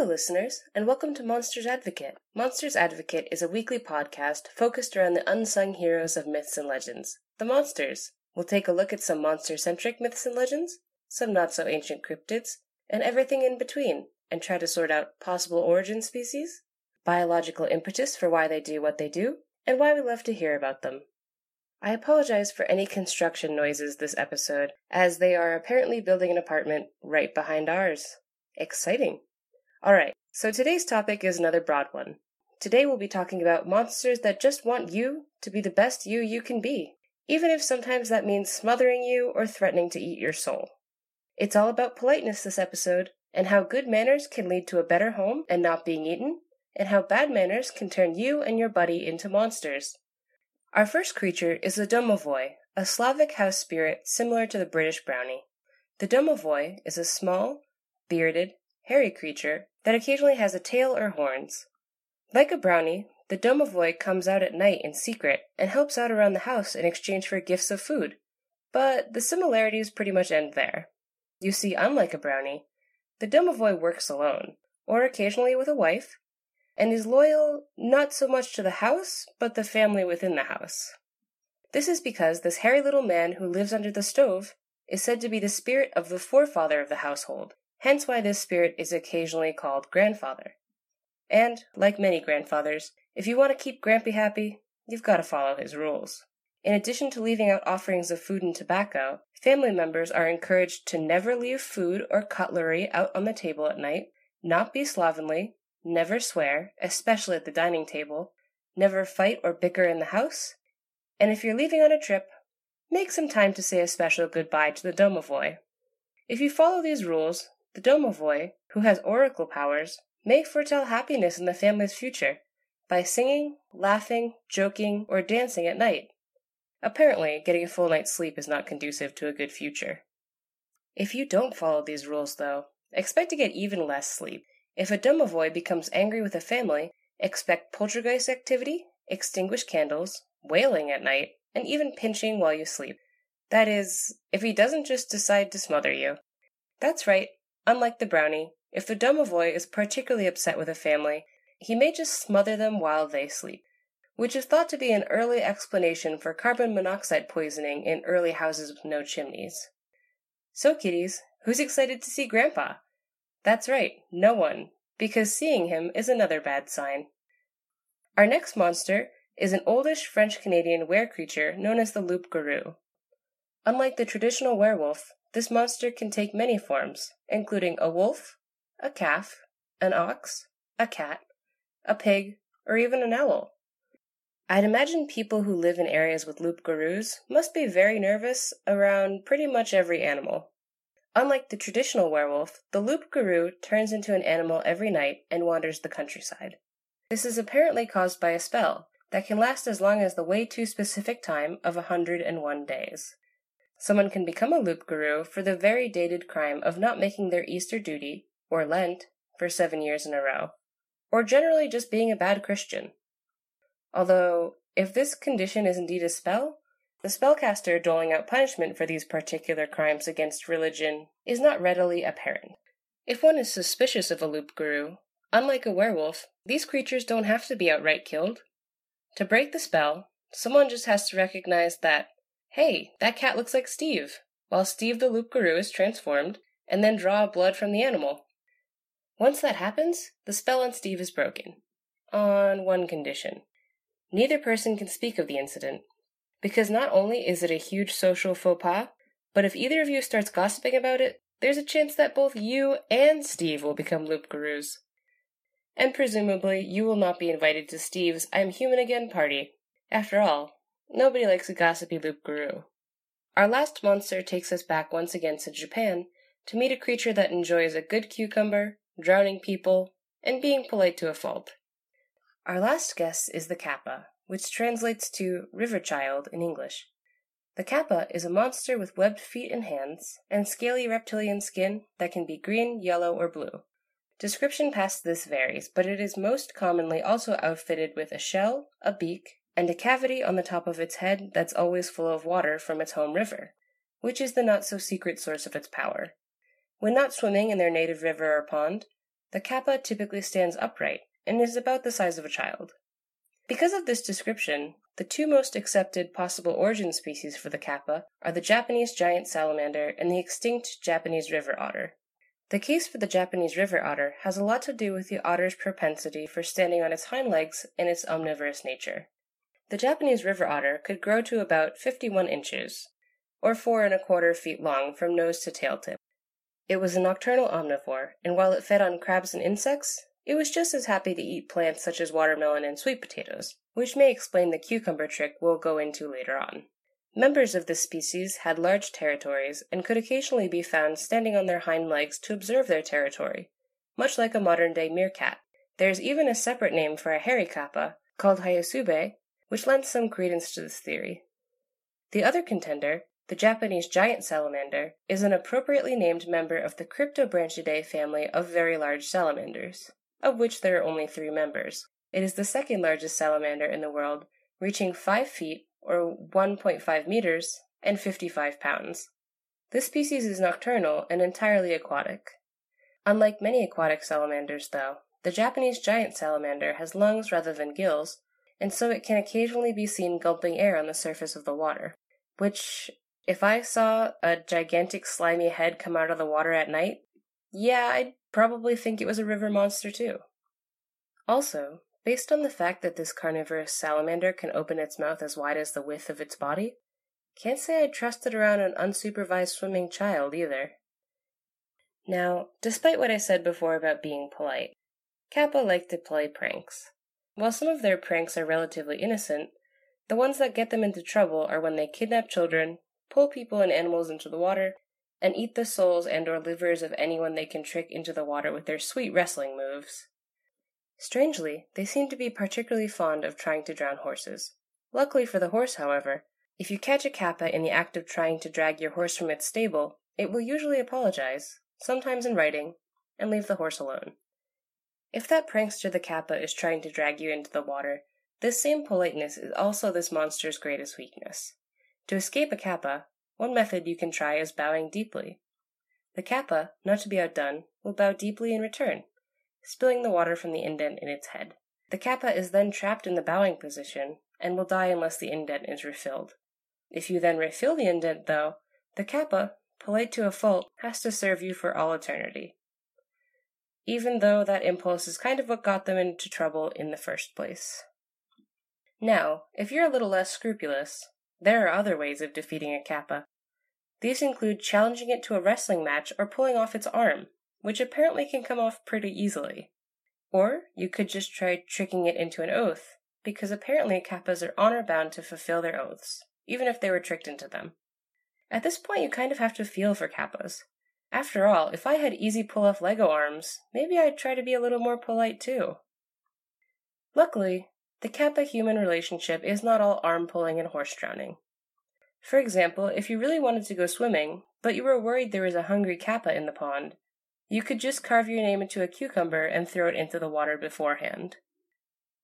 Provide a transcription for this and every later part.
Hello, listeners, and welcome to Monsters Advocate. Monsters Advocate is a weekly podcast focused around the unsung heroes of myths and legends, the monsters. We'll take a look at some monster centric myths and legends, some not so ancient cryptids, and everything in between, and try to sort out possible origin species, biological impetus for why they do what they do, and why we love to hear about them. I apologize for any construction noises this episode, as they are apparently building an apartment right behind ours. Exciting! Alright, so today's topic is another broad one. Today we'll be talking about monsters that just want you to be the best you you can be, even if sometimes that means smothering you or threatening to eat your soul. It's all about politeness this episode, and how good manners can lead to a better home and not being eaten, and how bad manners can turn you and your buddy into monsters. Our first creature is the domovoi, a Slavic house spirit similar to the British brownie. The domovoi is a small, bearded, hairy creature that occasionally has a tail or horns. Like a brownie, the domovoi comes out at night in secret and helps out around the house in exchange for gifts of food. But the similarities pretty much end there. You see, unlike a brownie, the domovoi works alone, or occasionally with a wife, and is loyal not so much to the house, but the family within the house. This is because this hairy little man who lives under the stove is said to be the spirit of the forefather of the household, hence why this spirit is occasionally called grandfather. And, like many grandfathers, if you want to keep Grampy happy, you've got to follow his rules. In addition to leaving out offerings of food and tobacco, family members are encouraged to never leave food or cutlery out on the table at night, not be slovenly, never swear, especially at the dining table, never fight or bicker in the house, and if you're leaving on a trip, make some time to say a special goodbye to the domovoi. If you follow these rules, the domovoi, who has oracle powers, may foretell happiness in the family's future by singing, laughing, joking, or dancing at night. Apparently, getting a full night's sleep is not conducive to a good future. If you don't follow these rules, though, expect to get even less sleep. If a domovoi becomes angry with a family, expect poltergeist activity, extinguished candles, wailing at night, and even pinching while you sleep. That is, if he doesn't just decide to smother you. That's right, unlike the brownie, if the domovoi is particularly upset with a family, he may just smother them while they sleep which is thought to be an early explanation for carbon monoxide poisoning in early houses with no chimneys. So, kiddies, who's excited to see Grandpa? That's right, no one, because seeing him is another bad sign. Our next monster is an oldish French Canadian were creature known as the loup garou. Unlike the traditional werewolf, this monster can take many forms, including a wolf, a calf, an ox, a cat, a pig, or even an owl. I'd imagine people who live in areas with loup garous must be very nervous around pretty much every animal. Unlike the traditional werewolf, the loup garou turns into an animal every night and wanders the countryside. This is apparently caused by a spell that can last as long as the way too specific time of a 101 days. Someone can become a loup garou for the very dated crime of not making their Easter duty, or Lent, for seven years in a row, or generally just being a bad Christian. Although, if this condition is indeed a spell, the spellcaster doling out punishment for these particular crimes against religion is not readily apparent. If one is suspicious of a loup garou, unlike a werewolf, these creatures don't have to be outright killed. To break the spell, someone just has to recognize that, hey, that cat looks like Steve, while Steve the loup garou is transformed, and then draw blood from the animal. Once that happens, the spell on Steve is broken. On one condition. Neither person can speak of the incident, because not only is it a huge social faux pas, but if either of you starts gossiping about it, there's a chance that both you and Steve will become loup garous. And presumably, you will not be invited to Steve's I'm Human Again party. After all, nobody likes a gossipy loup garou. Our last monster takes us back once again to Japan to meet a creature that enjoys a good cucumber, drowning people, and being polite to a fault. Our last guest is the kappa, which translates to river child in English. The kappa is a monster with webbed feet and hands, and scaly reptilian skin that can be green, yellow, or blue. Description past this varies, but it is most commonly also outfitted with a shell, a beak, and a cavity on the top of its head that's always full of water from its home river, which is the not so secret source of its power. When not swimming in their native river or pond, the kappa typically stands upright and is about the size of a child. Because of this description, the two most accepted possible origin species for the kappa are the Japanese giant salamander and the extinct Japanese river otter. The case for the Japanese river otter has a lot to do with the otter's propensity for standing on its hind legs and its omnivorous nature. The Japanese river otter could grow to about 51 inches, or four and a quarter feet long from nose to tail tip. It was a nocturnal omnivore, and while it fed on crabs and insects, it was just as happy to eat plants such as watermelon and sweet potatoes, which may explain the cucumber trick we'll go into later on. Members of this species had large territories and could occasionally be found standing on their hind legs to observe their territory, much like a modern day meerkat. There is even a separate name for a hairy kappa, called Hayasube, which lends some credence to this theory. The other contender, the Japanese giant salamander, is an appropriately named member of the Cryptobranchidae family of very large salamanders, of which there are only three members. It is the second largest salamander in the world, reaching 5 feet or 1.5 meters, and 55 pounds. This species is nocturnal and entirely aquatic. Unlike many aquatic salamanders, though, the Japanese giant salamander has lungs rather than gills, and so it can occasionally be seen gulping air on the surface of the water. Which, if I saw a gigantic slimy head come out of the water at night, yeah, I'd probably think it was a river monster too. Also, Based on the fact that this carnivorous salamander can open its mouth as wide as the width of its body, can't say I'd trust it around an unsupervised swimming child either. Now, despite what I said before about being polite, Kappa liked to play pranks. While some of their pranks are relatively innocent, the ones that get them into trouble are when they kidnap children, pull people and animals into the water, and eat the souls and or livers of anyone they can trick into the water with their sweet wrestling moves. Strangely, they seem to be particularly fond of trying to drown horses. Luckily for the horse, however, if you catch a kappa in the act of trying to drag your horse from its stable, it will usually apologize, sometimes in writing, and leave the horse alone. If that prankster the kappa is trying to drag you into the water, this same politeness is also this monster's greatest weakness. To escape a kappa, one method you can try is bowing deeply. The kappa, not to be outdone, will bow deeply in return, spilling the water from the indent in its head. The kappa is then trapped in the bowing position and will die unless the indent is refilled. If you then refill the indent, though, the kappa, polite to a fault, has to serve you for all eternity. Even though that impulse is kind of what got them into trouble in the first place. Now, if you're a little less scrupulous, there are other ways of defeating a kappa. These include challenging it to a wrestling match or pulling off its arm, which apparently can come off pretty easily. Or you could just try tricking it into an oath, because apparently kappas are honor bound to fulfill their oaths, even if they were tricked into them. At this point, you kind of have to feel for kappas. After all, if I had easy pull off Lego arms, maybe I'd try to be a little more polite too. Luckily, the kappa human relationship is not all arm pulling and horse drowning. For example, if you really wanted to go swimming, but you were worried there was a hungry kappa in the pond, you could just carve your name into a cucumber and throw it into the water beforehand.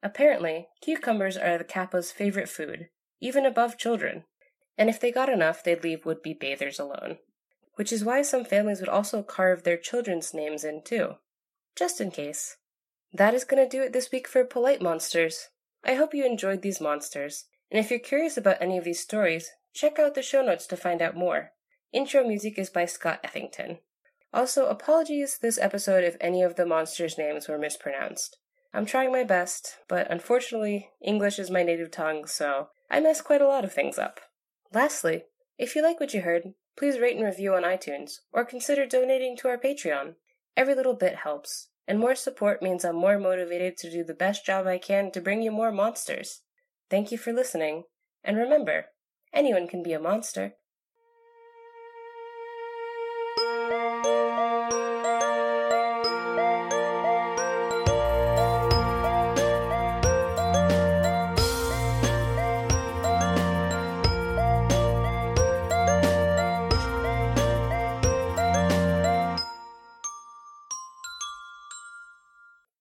Apparently, cucumbers are the kappa's favorite food, even above children, and if they got enough, they'd leave would be bathers alone. Which is why some families would also carve their children's names in too, just in case. That is going to do it this week for Polite Monsters. I hope you enjoyed these monsters, and if you're curious about any of these stories, check out the show notes to find out more. Intro music is by Scott Effington. Also, apologies this episode if any of the monsters' names were mispronounced. I'm trying my best, but unfortunately, English is my native tongue, so I mess quite a lot of things up. Lastly, if you like what you heard, please rate and review on iTunes, or consider donating to our Patreon. Every little bit helps, and more support means I'm more motivated to do the best job I can to bring you more monsters. Thank you for listening, and remember, anyone can be a monster.